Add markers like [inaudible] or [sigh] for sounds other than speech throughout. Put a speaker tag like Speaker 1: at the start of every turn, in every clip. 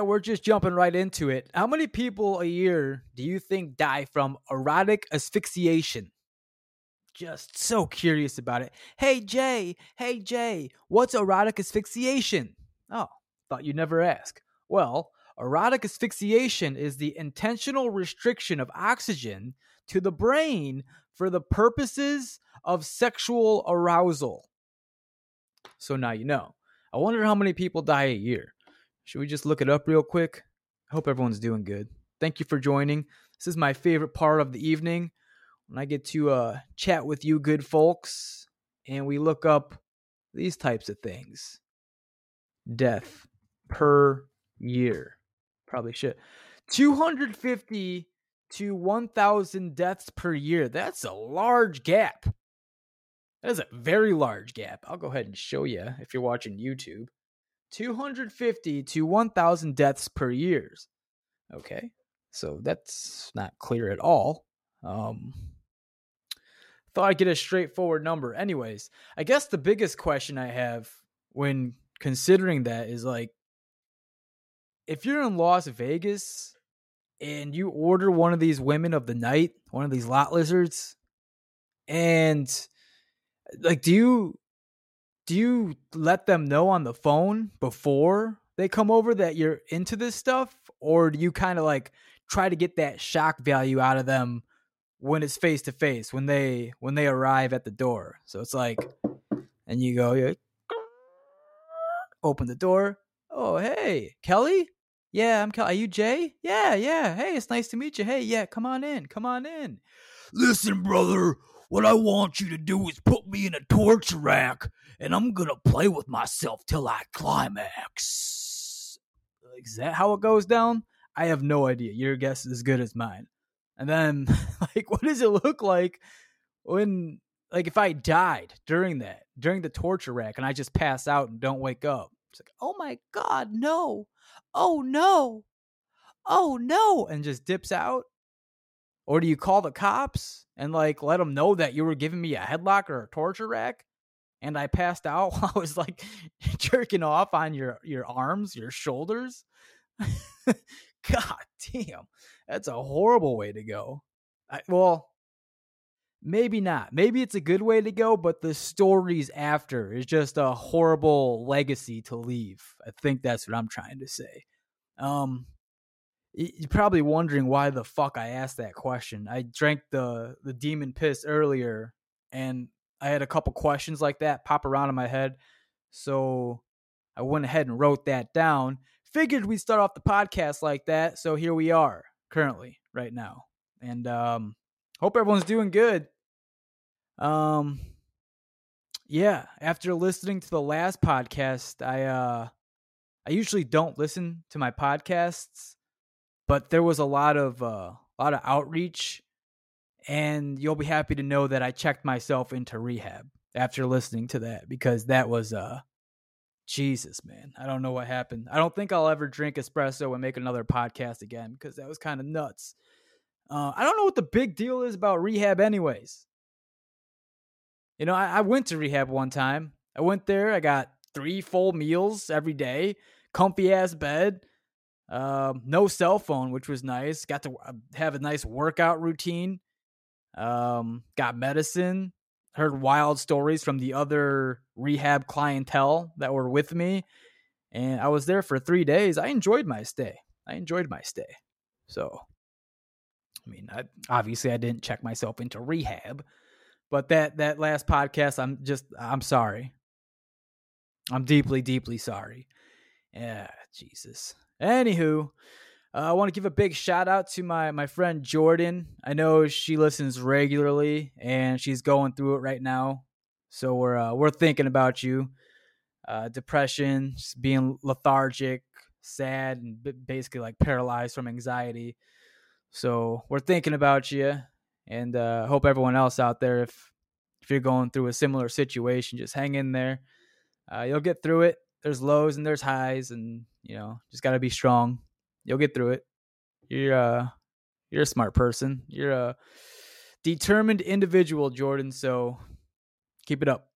Speaker 1: Yeah, we're just jumping right into it. How many people a year do you think die from erotic asphyxiation? Just so curious about it. Hey, Jay. Hey, Jay. What's erotic asphyxiation? Oh, thought you'd never ask. Well, erotic asphyxiation is the intentional restriction of oxygen to the brain for the purposes of sexual arousal. So now you know. I wonder how many people die a year. Should we just look it up real quick? I hope everyone's doing good. Thank you for joining. This is my favorite part of the evening when I get to uh, chat with you, good folks, and we look up these types of things. Death per year. Probably should. 250 to 1,000 deaths per year. That's a large gap. That is a very large gap. I'll go ahead and show you if you're watching YouTube. 250 to 1,000 deaths per year. Okay, so that's not clear at all. Um, thought I'd get a straightforward number. Anyways, I guess the biggest question I have when considering that is like, if you're in Las Vegas and you order one of these women of the night, one of these lot lizards, and like, do you do you let them know on the phone before they come over that you're into this stuff? Or do you kind of like try to get that shock value out of them when it's face to face when they when they arrive at the door? So it's like and you go you open the door. Oh hey kelly? Yeah i'm kelly are you jay? Yeah yeah. Hey it's nice to meet you. Hey yeah come on in come on in. Listen brother what I want you to do is put me in a torture rack, and I'm gonna play with myself till I climax. Is that how it goes down? I have no idea. Your guess is as good as mine. And then, [laughs] like, what does it look like when, like, if I died during that, during the torture rack, and I just pass out and don't wake up? It's like, oh my god, no! Oh no! Oh no! And just dips out. Or do you call the cops and like let them know that you were giving me a headlock or a torture rack and I passed out [laughs] while I was like [laughs] jerking off on your your arms, your shoulders? [laughs] God damn. That's a horrible way to go. I, well, maybe not. Maybe it's a good way to go, but the stories after is just a horrible legacy to leave. I think that's what I'm trying to say. Um you're probably wondering why the fuck I asked that question. I drank the the demon piss earlier, and I had a couple questions like that pop around in my head. So I went ahead and wrote that down. Figured we'd start off the podcast like that. So here we are currently right now. And um hope everyone's doing good. Um yeah, after listening to the last podcast, I uh I usually don't listen to my podcasts but there was a lot of uh, a lot of outreach, and you'll be happy to know that I checked myself into rehab after listening to that because that was uh Jesus, man. I don't know what happened. I don't think I'll ever drink espresso and make another podcast again because that was kind of nuts. Uh, I don't know what the big deal is about rehab, anyways. You know, I, I went to rehab one time. I went there. I got three full meals every day, comfy ass bed, um, no cell phone, which was nice. Got to uh, have a nice workout routine. Um, got medicine. Heard wild stories from the other rehab clientele that were with me, and I was there for three days. I enjoyed my stay. I enjoyed my stay. So, I mean, I, obviously I didn't check myself into rehab, but that that last podcast, I'm just I'm sorry. I'm deeply, deeply sorry. Yeah, Jesus. Anywho, uh, I want to give a big shout out to my my friend Jordan. I know she listens regularly and she's going through it right now. So we're uh, we're thinking about you. Uh, depression, just being lethargic, sad, and basically like paralyzed from anxiety. So we're thinking about you, and uh, hope everyone else out there, if if you're going through a similar situation, just hang in there. Uh, you'll get through it there's lows and there's highs, and you know, just got to be strong. You'll get through it. You're uh, you're a smart person. You're a determined individual, Jordan. So keep it up.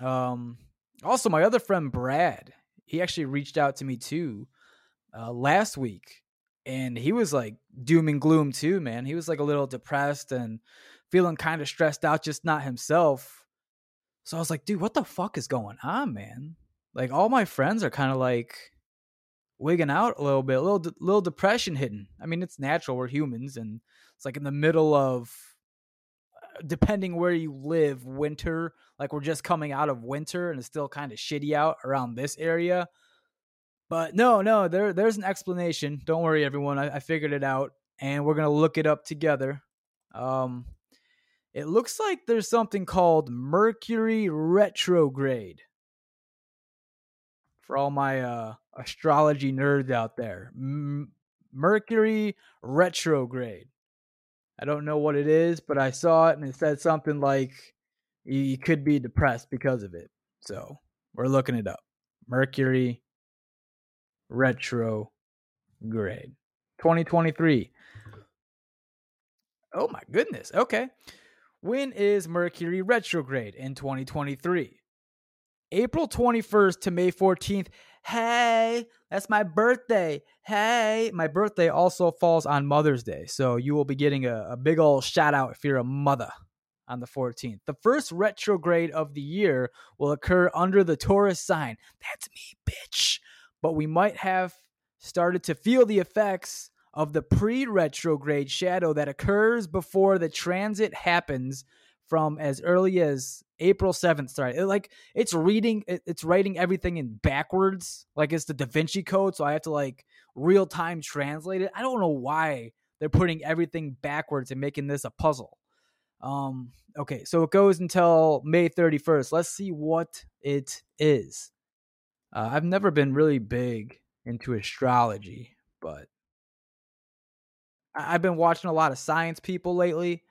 Speaker 1: Um, also, my other friend Brad, he actually reached out to me too uh, last week, and he was like doom and gloom too, man. He was like a little depressed and feeling kind of stressed out, just not himself. So I was like, dude, what the fuck is going on, man? Like all my friends are kind of like wigging out a little bit, a little little depression hitting. I mean, it's natural. We're humans, and it's like in the middle of uh, depending where you live, winter. Like we're just coming out of winter, and it's still kind of shitty out around this area. But no, no, there there's an explanation. Don't worry, everyone. I, I figured it out, and we're gonna look it up together. Um, it looks like there's something called Mercury retrograde for all my uh, astrology nerds out there. M- Mercury retrograde. I don't know what it is, but I saw it and it said something like you could be depressed because of it. So we're looking it up. Mercury retrograde 2023. Oh my goodness. Okay. When is Mercury retrograde in 2023? April 21st to May 14th. Hey, that's my birthday. Hey, my birthday also falls on Mother's Day. So you will be getting a, a big old shout out if you're a mother on the 14th. The first retrograde of the year will occur under the Taurus sign. That's me, bitch. But we might have started to feel the effects of the pre retrograde shadow that occurs before the transit happens from as early as April 7th started. It, like it's reading it, it's writing everything in backwards like it's the Da Vinci code so I have to like real time translate it. I don't know why they're putting everything backwards and making this a puzzle. Um okay, so it goes until May 31st. Let's see what it is. Uh, I've never been really big into astrology, but I've been watching a lot of science people lately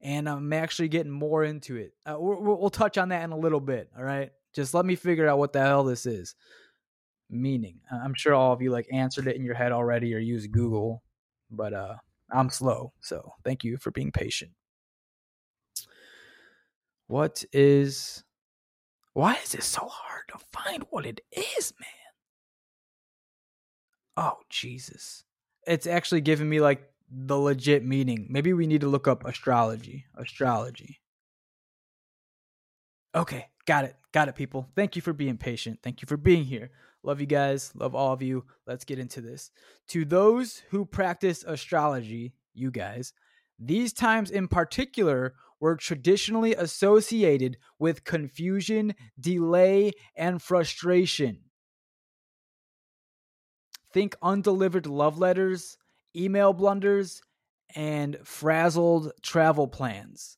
Speaker 1: and I'm actually getting more into it. Uh, we'll, touch on that in a little bit. All right, just let me figure out what the hell this is. Meaning, I'm sure all of you like answered it in your head already or use Google, but uh, I'm slow, so thank you for being patient. What is? Why is it so hard to find what it is, man? Oh Jesus! It's actually giving me like the legit meaning. Maybe we need to look up astrology. Astrology. Okay, got it. Got it, people. Thank you for being patient. Thank you for being here. Love you guys. Love all of you. Let's get into this. To those who practice astrology, you guys, these times in particular were traditionally associated with confusion, delay, and frustration. Think undelivered love letters, email blunders, and frazzled travel plans.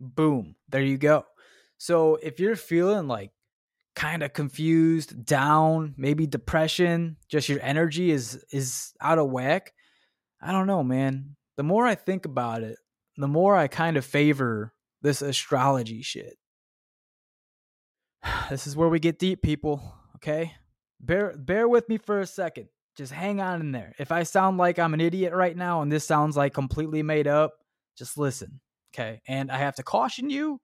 Speaker 1: Boom, there you go. So if you're feeling like kind of confused, down, maybe depression, just your energy is is out of whack, I don't know, man. The more I think about it, the more I kind of favor this astrology shit. [sighs] This is where we get deep, people, okay? Bear bear with me for a second just hang on in there. If I sound like I'm an idiot right now and this sounds like completely made up, just listen. Okay. And I have to caution you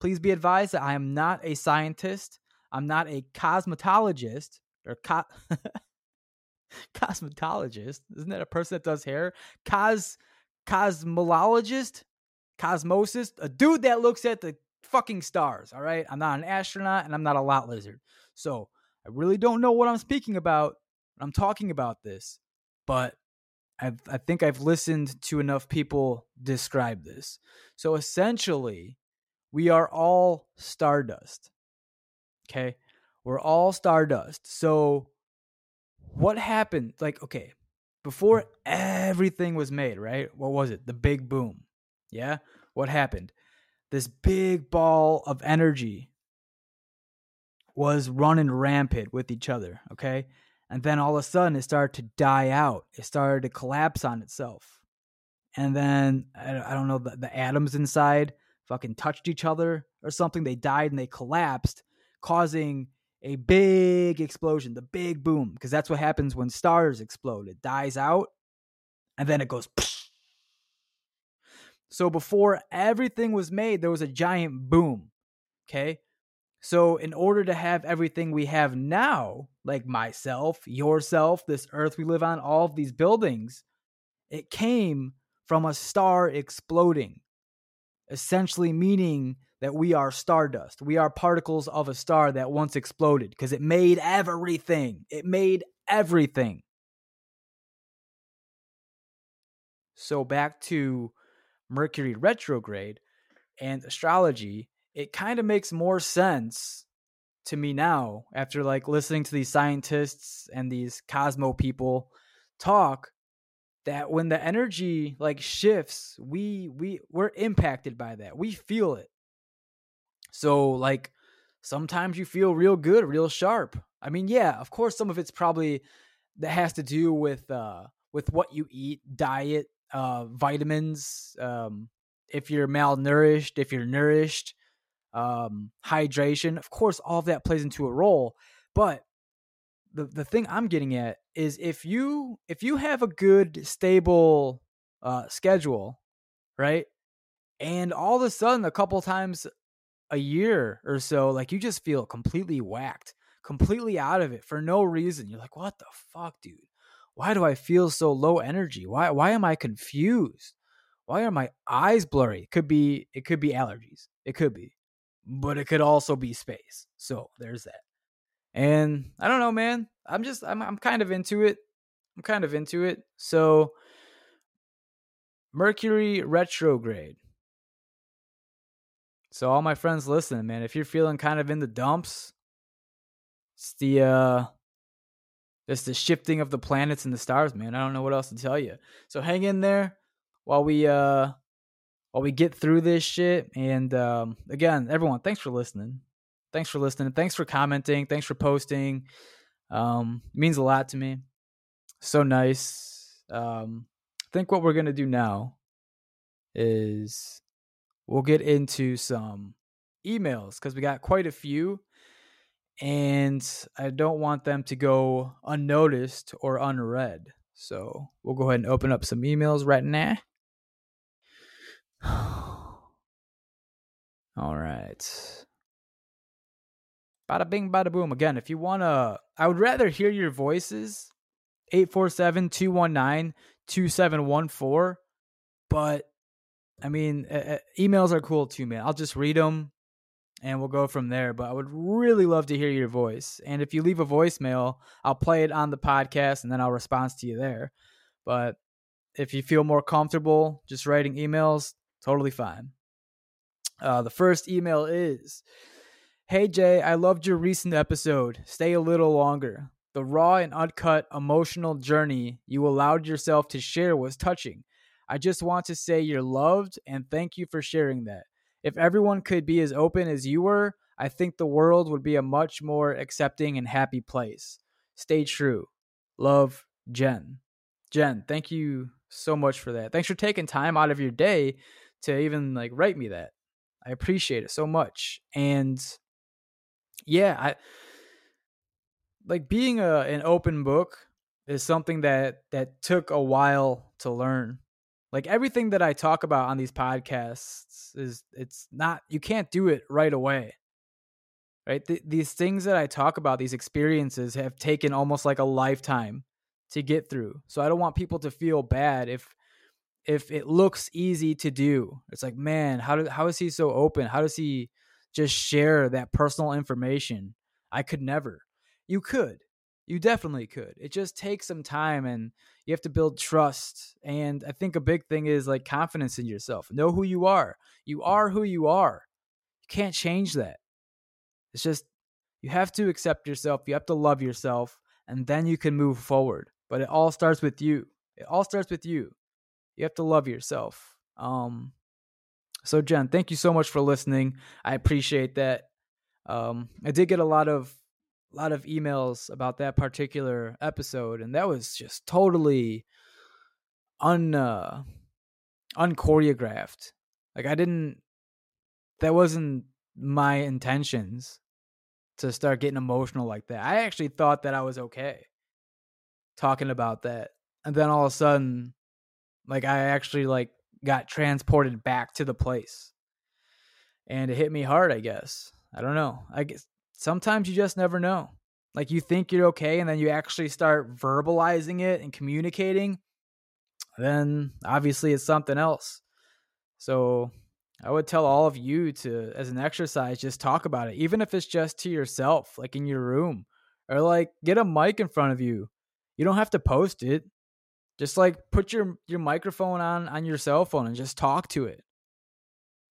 Speaker 1: please be advised that I am not a scientist. I'm not a cosmetologist or co- [laughs] cosmetologist. Isn't that a person that does hair? Cos cosmologist, cosmosis, a dude that looks at the fucking stars. All right. I'm not an astronaut and I'm not a lot lizard. So I really don't know what I'm speaking about. I'm talking about this, but I've, I think I've listened to enough people describe this. So essentially, we are all stardust. Okay. We're all stardust. So, what happened? Like, okay, before everything was made, right? What was it? The big boom. Yeah. What happened? This big ball of energy was running rampant with each other. Okay. And then all of a sudden it started to die out. It started to collapse on itself. And then I, don't know, the, the atoms inside fucking touched each other or something. They died and they collapsed, causing a big explosion, the big boom. Because that's what happens when stars explode. It dies out and then it goes. Psh. [sniffs] So before everything was made, there was a giant boom. Okay. So, in order to have everything we have now, like myself, yourself, this earth we live on, all of these buildings, it came from a star exploding, essentially meaning that we are stardust. We are particles of a star that once exploded because it made everything. It made everything. So, back to Mercury retrograde and astrology, it kind of makes more sense to me now after like listening to these scientists and these cosmo people talk that when the energy like shifts we we we're impacted by that. We feel it. So like sometimes you feel real good real sharp. I mean yeah of course some of it's probably that has to do with uh with what you eat diet uh vitamins um if you're malnourished if you're nourished um hydration of course all of that plays into a role but the the thing I'm getting at is if you if you have a good stable uh, schedule, right, and all of a sudden a couple times a year or so, like you just feel completely whacked, completely out of it for no reason. You're like, what the fuck, dude? Why do I feel so low energy? Why why am I confused? Why are my eyes blurry? It could be it could be allergies. It could be. But it could also be space. So there's that. And I don't know, man. I'm just I'm I'm kind of into it. I'm kind of into it. So Mercury retrograde. So all my friends listen, man, if you're feeling kind of in the dumps, it's the uh it's the shifting of the planets and the stars, man. I don't know what else to tell you. So hang in there while we uh while we get through this shit. And um again, everyone, thanks for listening thanks for listening. Thanks for commenting. Thanks for posting. Um, means a lot to me. So nice. Um, I think what we're gonna do now is we'll get into some emails because we got quite a few, and I don't want them to go unnoticed or unread. So we'll go ahead and open up some emails right now. [sighs] All right. Bada bing, bada boom. Again, if you want to, I would rather hear your voices 847 219 2714. But I mean, uh, emails are cool too, man. I'll just read them and we'll go from there. But I would really love to hear your voice. And if you leave a voicemail, I'll play it on the podcast and then I'll respond to you there. But if you feel more comfortable just writing emails, totally fine. Uh, the first email is Hey Jay, I loved your recent episode. Stay a little longer. The raw and uncut emotional journey you allowed yourself to share was touching. I just want to say you're loved and thank you for sharing that. If everyone could be as open as you were, I think the world would be a much more accepting and happy place. Stay true. Love, Jen. Jen, thank you so much for that. Thanks for taking time out of your day to even like write me that. I appreciate it so much. And yeah, I like being a an open book is something that that took a while to learn. Like everything that I talk about on these podcasts is it's not you can't do it right away. Right? Th- these things that I talk about, these experiences have taken almost like a lifetime to get through. So I don't want people to feel bad if if it looks easy to do. It's like, man, how do, how is he so open? How does he just share that personal information. I could never. You could. You definitely could. It just takes some time and you have to build trust. And I think a big thing is like confidence in yourself. Know who you are. You are who you are. You can't change that. It's just you have to accept yourself. You have to love yourself and then you can move forward. But it all starts with you. It all starts with you. You have to love yourself. Um so Jen, thank you so much for listening. I appreciate that. Um, I did get a lot of a lot of emails about that particular episode, and that was just totally un uh, unchoreographed. Like I didn't. That wasn't my intentions to start getting emotional like that. I actually thought that I was okay talking about that, and then all of a sudden, like I actually like got transported back to the place. And it hit me hard, I guess. I don't know. I guess sometimes you just never know. Like you think you're okay and then you actually start verbalizing it and communicating, then obviously it's something else. So I would tell all of you to, as an exercise, just talk about it, even if it's just to yourself, like in your room, or like get a mic in front of you. You don't have to post it. Just like put your your microphone on on your cell phone and just talk to it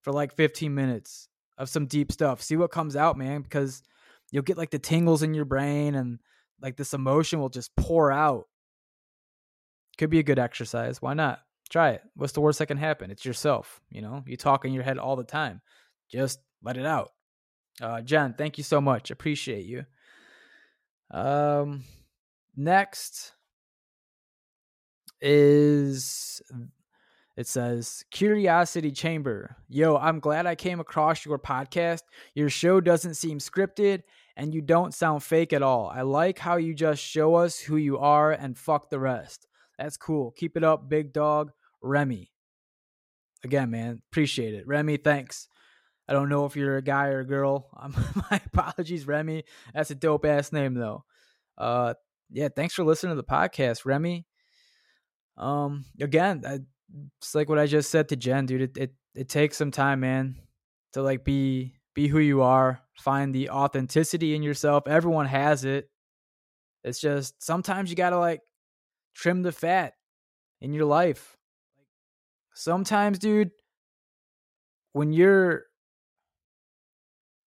Speaker 1: for like 15 minutes of some deep stuff. See what comes out, man, because you'll get like the tingles in your brain and like this emotion will just pour out. Could be a good exercise. Why not? Try it. What's the worst that can happen? It's yourself. You know, you talk in your head all the time. Just let it out. Uh, Jen, thank you so much. Appreciate you. Um, next is it says, Curiosity Chamber. Yo, I'm glad I came across your podcast. Your show doesn't seem scripted and you don't sound fake at all. I like how you just show us who you are and fuck the rest. That's cool. Keep it up, big dog. Remy. Again, man, appreciate it. Remy, thanks. I don't know if you're a guy or a girl. [laughs] my apologies, Remy. That's a dope ass name though. Uh yeah, thanks for listening to the podcast, Remy. Um again, I, it's like what I just said to Jen, dude. It, it it takes some time, man, to like be be who you are, find the authenticity in yourself. Everyone has it. It's just sometimes you gotta like trim the fat in your life. Sometimes, dude, when you're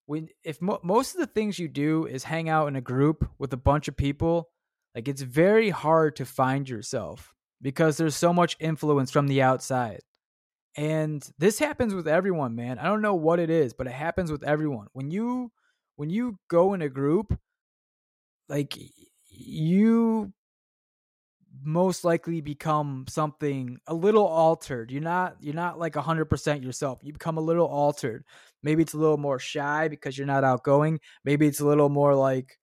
Speaker 1: when if mo- most of the things you do is hang out in a group with a bunch of people, like it's very hard to find yourself because there's so much influence from the outside. And this happens with everyone, man. I don't know what it is, but it happens with everyone. When you when you go in a group, like you most likely become something a little altered. You're not you're not like 100% yourself. You become a little altered. Maybe it's a little more shy because you're not outgoing. Maybe it's a little more like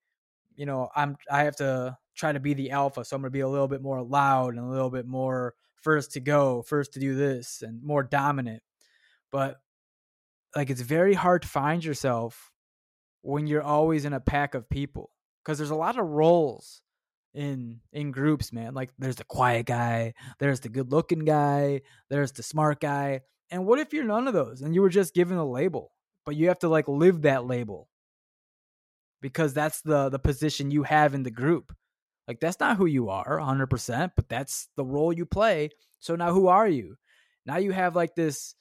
Speaker 1: you know, I'm I have to try to be the alpha. So I'm going to be a little bit more loud and a little bit more first to go, first to do this, and more dominant. But like it's very hard to find yourself when you're always in a pack of people because there's a lot of roles in in groups man like there's the quiet guy there's the good looking guy there's the smart guy and what if you're none of those and you were just given a label but you have to like live that label because that's the the position you have in the group like that's not who you are 100%, but that's the role you play. So now who are you? Now you have like this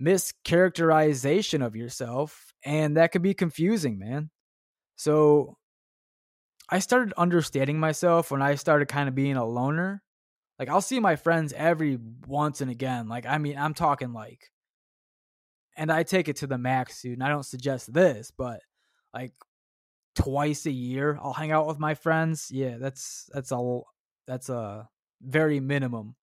Speaker 1: mischaracterization of yourself and that could be confusing, man. So I started understanding myself when I started kind of being a loner. Like I'll see my friends every once and again. Like I mean, I'm talking like and I take it to the max, dude. And I don't suggest this, but like twice a year I'll hang out with my friends. Yeah, that's that's a that's a very minimum.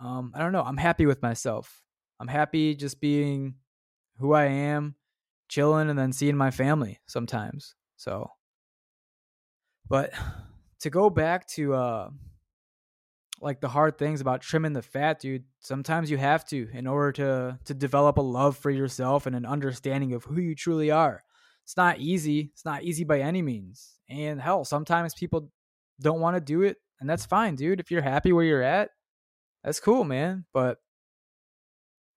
Speaker 1: Um, I don't know. I'm happy with myself. I'm happy just being who I am, chilling, and then seeing my family sometimes. So, but to go back to uh, like the hard things about trimming the fat, dude. Sometimes you have to in order to to develop a love for yourself and an understanding of who you truly are it's not easy. It's not easy by any means. And hell, sometimes people don't want to do it, and that's fine, dude. If you're happy where you're at, that's cool, man. But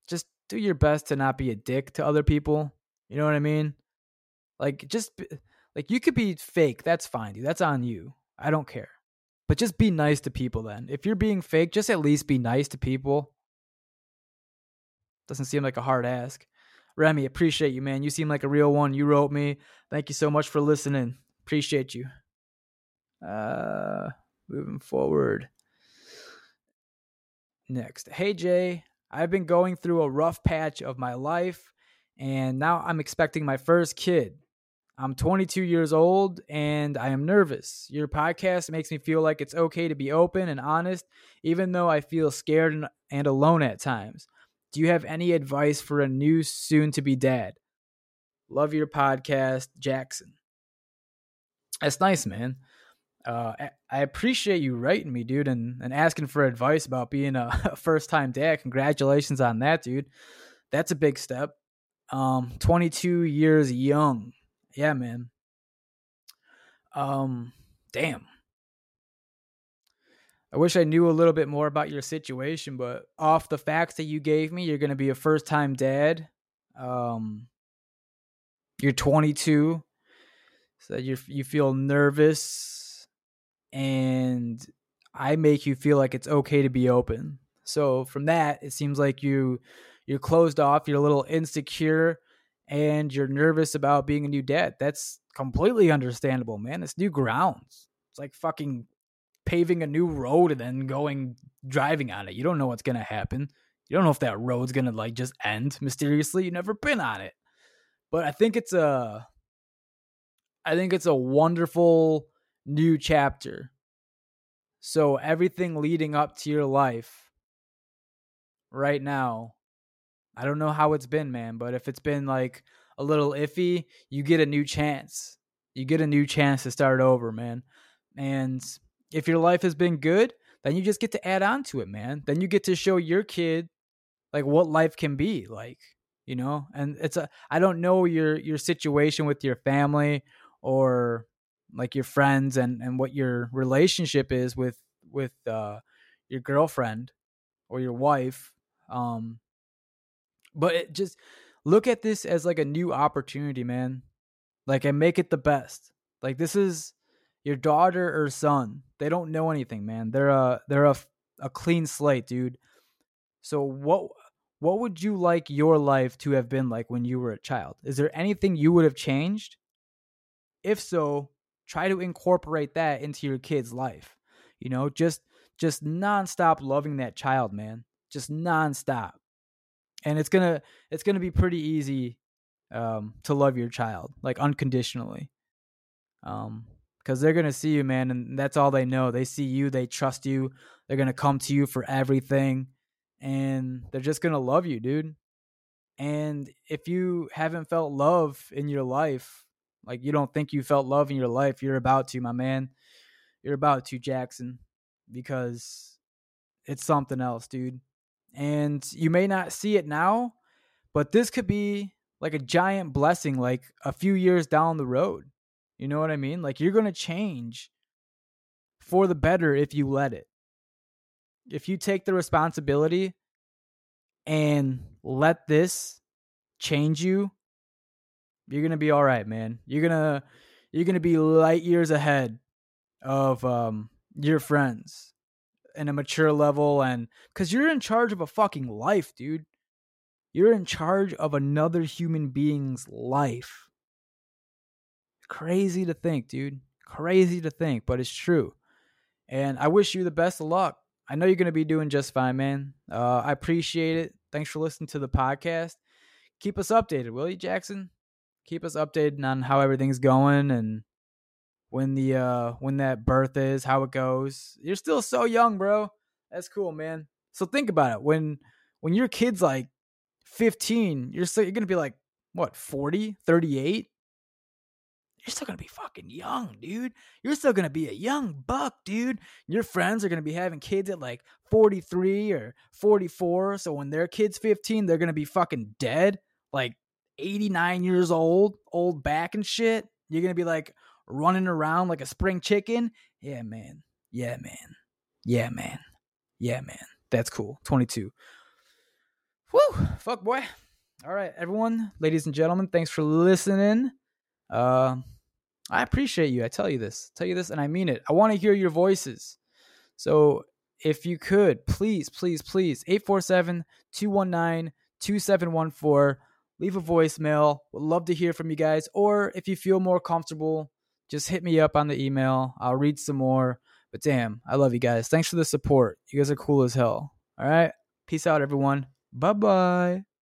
Speaker 1: just do your best to not be a dick to other people. You know what I mean? Like just like you could be fake, that's fine, dude. That's on you. I don't care. But just be nice to people then. If you're being fake, just at least be nice to people. Doesn't seem like a hard ask. Remy, appreciate you, man. You seem like a real one. You wrote me. Thank you so much for listening. Appreciate you. Uh, moving forward. Next. Hey, Jay. I've been going through a rough patch of my life, and now I'm expecting my first kid. I'm 22 years old and I am nervous. Your podcast makes me feel like it's okay to be open and honest, even though I feel scared and, and alone at times. Do you have any advice for a new soon to be dad? Love your podcast, Jackson. That's nice, man. Uh, I appreciate you writing me, dude, and, and asking for advice about being a, [laughs] first time dad. Congratulations on that, dude. That's a big step. Um, 22 years young. yeah, man. Um, damn. I wish I knew a little bit more about your situation, but off the facts that you gave me, you're going to be a first time dad. Um, you're 22, so you you feel nervous, and I make you feel like it's okay to be open. So from that, it seems like you you're closed off, you're a little insecure, and you're nervous about being a new dad. That's completely understandable, man. It's new grounds. It's like fucking paving a new road and then going driving on it. You don't know what's gonna happen. You don't know if that road's gonna like just end mysteriously. You've never been on it. But I think it's a I think it's a wonderful new chapter. So everything leading up to your life right now, I don't know how it's been, man, but if it's been like a little iffy, you get a new chance. You get a new chance to start over, man. And if your life has been good, then you just get to add on to it, man. Then you get to show your kid like what life can be like, you know? And it's a I don't know your your situation with your family or like your friends and and what your relationship is with with uh your girlfriend or your wife um but it just look at this as like a new opportunity man like and make it the best like this is your daughter or son they don't know anything man. They're a they're a, a clean slate dude. So what what would you like your life to have been like when you were a child? Is there anything you would have changed? If so try to incorporate that into your kid's life you know? Just just nonstop loving that child man. Just nonstop. And it's gonna it's gonna be pretty easy um to love your child like unconditionally. Um because they're gonna see you, man, and that's all they know. They see you, they trust you, they're gonna come to you for everything, and they're just gonna love you, dude. And if you haven't felt love in your life, like you don't think you felt love in your life, you're about to, my man. You're about to, Jackson, because it's something else, dude. And you may not see it now, but this could be like a giant blessing, like a few years down the road you know what I mean? Like you're going to change for the better if you let it. If you take the responsibility and let this change you, you're going to be all right, man. You're going to you're going to be light years ahead of um your friends in a mature level and cuz you're in charge of a fucking life, dude. You're in charge of another human being's life. Crazy to think, dude. Crazy to think, but it's true. And I wish you the best of luck. I know you're going to be doing just fine, man. Uh, I appreciate it. Thanks for listening to the podcast. Keep us updated, will you, Jackson? Keep us updated on how everything's going and when the uh when that birth is, how it goes. You're still so young, bro. That's cool, man. So think about it. When when your kid's like 15, you're still, you're going to be like what, 40, 38? You're still gonna be fucking young, dude. You're still gonna be a young buck, dude. Your friends are gonna be having kids at like 43 or 44. So when their kid's 15, they're gonna be fucking dead, like 89 years old, old back and shit. You're gonna be like running around like a spring chicken. Yeah, man. Yeah, man. Yeah, man. Yeah, man. That's cool. 22. Woo! Fuck, boy. All right, everyone, ladies and gentlemen, thanks for listening. Uh, I appreciate you. I tell you this, tell you this, and I mean it. I want to hear your voices. So if you could, please, please, please, 847 219 2714, leave a voicemail. Would love to hear from you guys. Or if you feel more comfortable, just hit me up on the email. I'll read some more. But damn, I love you guys. Thanks for the support. You guys are cool as hell. All right. Peace out, everyone. Bye bye.